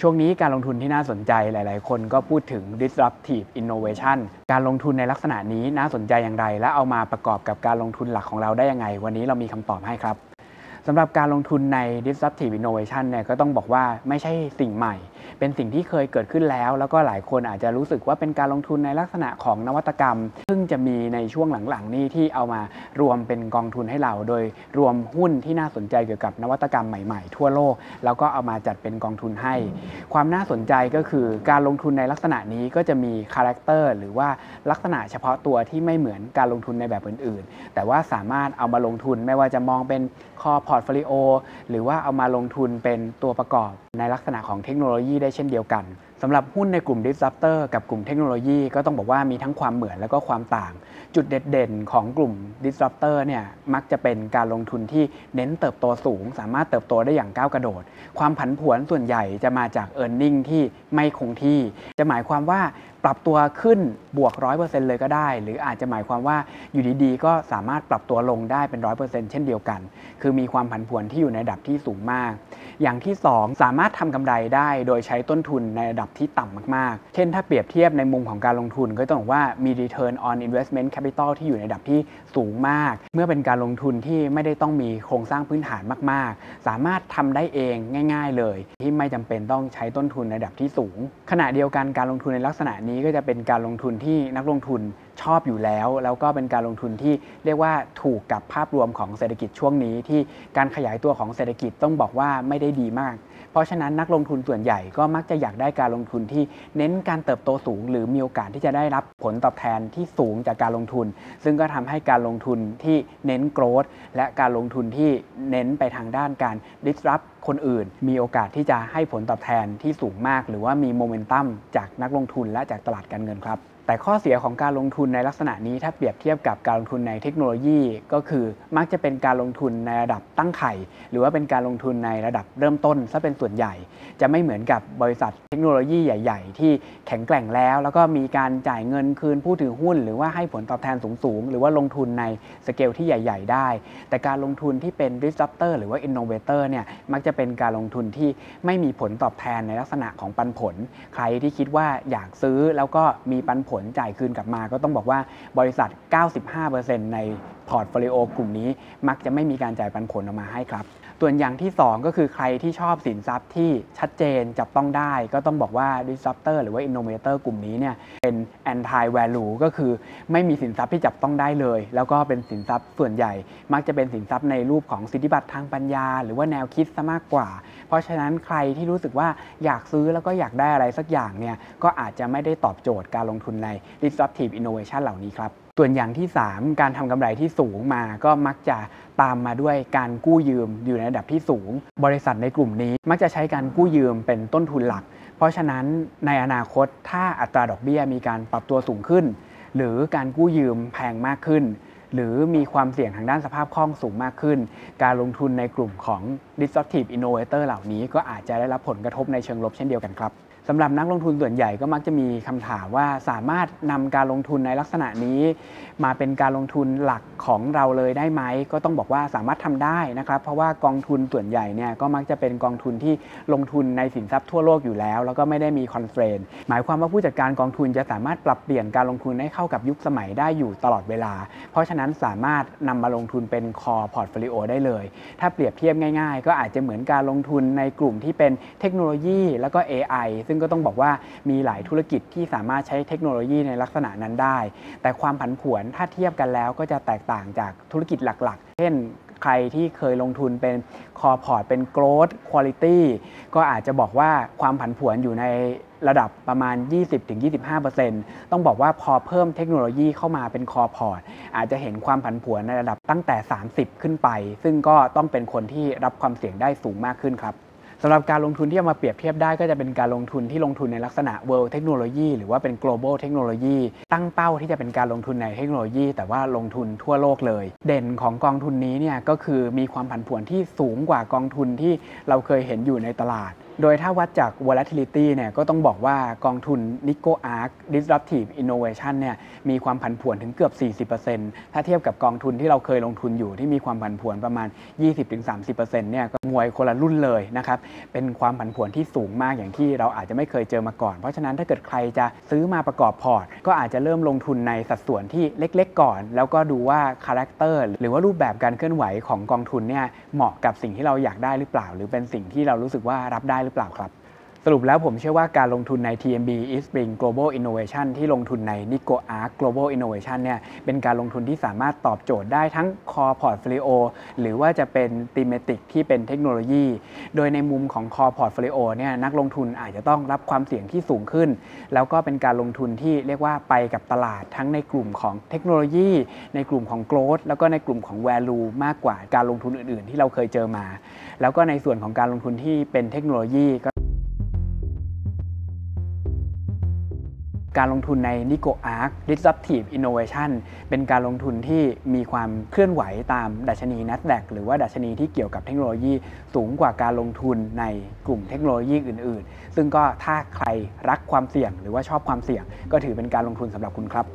ช่วงนี้การลงทุนที่น่าสนใจหลาย ๆ คนก็พูดถึง disruptive innovation การลงทุนในลักษณะนี้น่าสนใจอย่างไร และเอามาประกอบกับการลงทุนหลักของเราได้ยังไง วันนี้เรามีคำตอบให้ครับสำหรับการลงทุนใน disruptive innovation เนี่ยก็ต้องบอกว่าไม่ใช่สิ่งใหม่ เป็นสิ่งที่เคยเกิดขึ้นแล้ว แล้วก็หลายคนอาจจะรู้สึกว่าเป็นการลงทุนในลักษณะของนวัตกรรม ซึ่งจะมีในช่วงหลังๆ นี้ที่เอามารวมเป็นกองทุนให้เรา โดยรวมหุ้นที่น่าสนใจเกี่ยวกับนวัตกรรมใหม่ๆ ทั่วโลก แล้วก็เอามาจัดเป็นกองทุนให้ ความน่าสนใจก็คือการลงทุนในลักษณะนี้ก็จะมี character หรือว่าลักษณะเฉพาะตัวที่ไม่เหมือนการลงทุนในแบบอื่น ๆ แต่ว่าสามารถเอามาลงทุนไม่ว่าจะมองเป็น core portfolio หรือว่าเอามาลงทุนเป็นตัวประกอบ ในลักษณะของเทคโนโลยีได้เช่นเดียวกันสำหรับหุ้นในกลุ่ม Disruptor กับกลุ่มเทคโนโลยีก็ต้องบอกว่ามีทั้งความเหมือนและก็ความต่าง จุดเด่นๆ ของกลุ่ม Disruptor เนี่ยมักจะเป็นการลงทุนที่เน้นเติบโตสูง สามารถเติบโตได้อย่างก้าวกระโดด ความผันผวนส่วนใหญ่จะมาจาก e a r n i n g ที่ไม่คงที่ จะหมายความว่าปรับตัวขึ้นบวก 100%เลยก็ได้ หรืออาจจะหมายความว่าอยู่ดีๆ ก็สามารถปรับตัวลงได้เป็น 100%เช่นเดียวกัน คือมีความผันผวนที่อยู่ในระดับที่สูงมาก อย่างที่ 2 สามารถทำกำไรได้โดยใช้ต้นทุนในระดับที่ต่ำมากๆ เช่นถ้าเปรียบเทียบในมุมของการลงทุนก็ต้องบอกว่ามี return on investment capital ที่อยู่ในระดับที่สูงมาก เมื่อเป็นการลงทุนที่ไม่ได้ต้องมีโครงสร้างพื้นฐานมากๆ สามารถทำได้เองง่าย ๆ เลย ที่ไม่จำเป็นต้องใช้ต้นทุนในระดับที่สูง ขณะเดียวกันการลงทุนในลักษณะนี้ก็จะเป็นการลงทุนที่นักลงทุน ชอบอยู่แล้ว แล้วก็เป็นการลงทุนที่เรียกว่าถูกกับภาพรวมของเศรษฐกิจช่วงนี้ ที่การขยายตัวของเศรษฐกิจต้องบอกว่าไม่ได้ดีมาก เพราะฉะนั้นนักลงทุนส่วนใหญ่ก็มักจะอยากได้การลงทุนที่เน้นการเติบโตสูง หรือมีโอกาสที่จะได้รับผลตอบแทนที่สูงจากการลงทุน ซึ่งก็ทำให้การลงทุนที่เน้นโกรธและการลงทุนที่เน้นไปทางด้านการ disrupt คนอื่น มีโอกาสที่จะให้ผลตอบแทนที่สูงมาก หรือว่ามีโมเมนตัมจากนักลงทุนและจากตลาดการเงินครับ แต่ข้อเสียของการลงทุนในลักษณะนี้ถ้าเปรียบเทียบกับการลงทุนในเทคโนโลยี ก็คือมักจะเป็นการลงทุนในระดับตั้งไข่ หรือว่าเป็นการลงทุนในระดับเริ่มต้นซะเป็นส่วนใหญ่ จะไม่เหมือนกับบริษัทเทคโนโลยีใหญ่ ๆ ที่แข็งแกร่งแล้ว แล้วก็มีการจ่ายเงินคืนผู้ถือหุ้น หรือว่าให้ผลตอบแทนสูงๆหรือว่าลงทุนในสเกลที่ใหญ่ ๆ ได้ แต่การลงทุนที่เป็น disruptor หรือว่า innovator เนี่ยมักจะเป็นการลงทุนที่ไม่มีผลตอบแทนในลักษณะของปันผล ใครที่คิดว่าอยากซื้อแล้วก็มีปันผลจ่ายคืนกลับมา ก็ต้องบอกว่าบริษัท 95%ใน portfolio กลุ่มนี้ มักจะไม่มีการจ่ายปันผลออกมาให้ครับส่วนอย่างที่ 2 ก็คือใครที่ชอบสินทรัพย์ที่ชัดเจนจับต้องได้ ก็ต้องบอกว่า disruptor หรือว่า innovator กลุ่มนี้เนี่ยเป็น anti value ก็คือไม่มีสินทรัพย์ที่จับต้องได้เลย แล้วก็เป็นสินทรัพย์ส่วนใหญ่ มักจะเป็นสินทรัพย์ในรูปของสิทธิบัตรทางปัญญา หรือว่าแนวคิดซะมากกว่า เพราะฉะนั้นใครที่รู้สึกว่าอยากซื้อแล้วก็อยากได้อะไรสักอย่างเนี่ยก็อาจจะไม่ได้ตอบโจทย์การลงทุนใน disruptive innovation เหล่านี้ครับส่วนอย่างที่ 3 การทำกำไรที่สูงมาก็มักจะตามมาด้วยการกู้ยืมอยู่ในระดับที่สูง บริษัทในกลุ่มนี้มักจะใช้การกู้ยืมเป็นต้นทุนหลัก เพราะฉะนั้นในอนาคตถ้าอัตราดอกเบี้ยมีการปรับตัวสูงขึ้น หรือการกู้ยืมแพงมากขึ้น หรือมีความเสี่ยงทางด้านสภาพคล่องสูงมากขึ้น การลงทุนในกลุ่มของ disruptive innovator เหล่านี้ก็อาจจะได้รับผลกระทบในเชิงลบเช่นเดียวกันครับ สำหรับนักลงทุนส่วนใหญ่ก็มักจะมีคำถามว่าสามารถนำการลงทุนในลักษณะนี้ มาเป็นการลงทุนหลักของเราเลยได้ไหม ก็ต้องบอกว่าสามารถทำได้นะครับ เพราะว่ากองทุนส่วนใหญ่เนี่ยก็มักจะเป็นกองทุนที่ลงทุนในสินทรัพย์ทั่วโลกอยู่แล้ว แล้วก็ไม่ได้มี constraint หมายความว่าผู้จัดการกองทุนจะสามารถปรับเปลี่ยนการลงทุนให้เข้ากับยุคสมัยได้อยู่ตลอดเวลา เพราะฉะนั้นสามารถนำมาลงทุนเป็น core portfolio ได้เลย ถ้าเปรียบเทียบง่าย ๆ ก็อาจจะเหมือนการลงทุนในกลุ่มที่เป็นเทคโนโลยี แล้วก็ AI ซึ่งก็ต้องบอกว่ามีหลายธุรกิจที่สามารถใช้เทคโนโลยีในลักษณะนั้นได้ แต่ความผันผวนถ้าเทียบกันแล้วก็จะแตกต่างจากธุรกิจหลัก ๆ เช่นใครที่เคยลงทุนเป็น core port เป็น growth quality ก็อาจจะบอกว่าความผันผวนอยู่ในระดับประมาณ 20-25%ต้องบอกว่าพอเพิ่มเทคโนโลยีเข้ามาเป็น core port อาจจะเห็นความผันผวนในระดับตั้งแต่ 30 ขึ้นไป ซึ่งก็ต้องเป็นคนที่รับความเสี่ยงได้สูงมากขึ้นครับ สำหรับการลงทุนที่เอามาเปรียบเทียบได้ก็จะเป็นการลงทุนที่ลงทุนในลักษณะ world technology หรือว่าเป็น global technology ตั้งเป้าที่จะเป็นการลงทุนในเทคโนโลยี แต่ว่าลงทุนทั่วโลกเลย เด่นของกองทุนนี้เนี่ยก็คือมีความผันผวนที่สูงกว่ากองทุนที่เราเคยเห็นอยู่ในตลาด โดยถ้าวัดจาก volatility เนี่ยก็ต้องบอกว่ากองทุน Nico Arc Disruptive Innovation เนี่ยมีความผันผวนถึงเกือบ 40%ถ้าเทียบกับกองทุนที่เราเคยลงทุนอยู่ที่มีความผันผวนประมาณ 20-30%เนี่ยก็มวยคนละรุ่นเลยนะครับเป็นความผันผวนที่สูงมากอย่างที่เราอาจจะไม่เคยเจอมาก่อน เพราะฉะนั้นถ้าเกิดใครจะซื้อมาประกอบ port ก็อาจจะเริ่มลงทุนในสัดส่วนที่เล็ก ๆ ก่อน แล้วก็ดูว่า character หรือว่ารูปแบบการเคลื่อนไหวของกองทุนเนี่ยเหมาะกับสิ่งที่เราอยากได้หรือเปล่า หรือเป็นสิ่งที่เรารู้สึกว่ารับได้หรือเปล่าครับ สรุปแล้วผมเชื่อว่าการลงทุนใน TMB Eastspring Global Innovation ที่ลงทุนใน Nikko ARK Global Innovation เนี่ยเป็นการลงทุนที่สามารถตอบโจทย์ได้ทั้ง Core Portfolio หรือว่าจะเป็น Thematic ที่เป็นเทคโนโลยี โดยในมุมของ Core Portfolio เนี่ยนักลงทุนอาจจะต้องรับความเสี่ยงที่สูงขึ้น แล้วก็เป็นการลงทุนที่เรียกว่าไปกับตลาดทั้งในกลุ่มของเทคโนโลยี ในกลุ่มของ Growth แล้วก็ในกลุ่มของ Value มากกว่าการลงทุนอื่น ๆ ที่เราเคยเจอมา แล้วก็ในส่วนของการลงทุนที่เป็นเทคโนโลยีก็ การลงทุนใน Nico Arc Disruptive Innovation เป็นการลงทุนที่มีความเคลื่อนไหวตามดัชนี NASDAQ หรือว่าดัชนีที่เกี่ยวกับเทคโนโลยีสูงกว่าการลงทุนในกลุ่มเทคโนโลยีอื่น ๆ ซึ่งก็ถ้าใครรักความเสี่ยงหรือว่าชอบความเสี่ยง ก็ถือเป็นการลงทุนสำหรับคุณครับ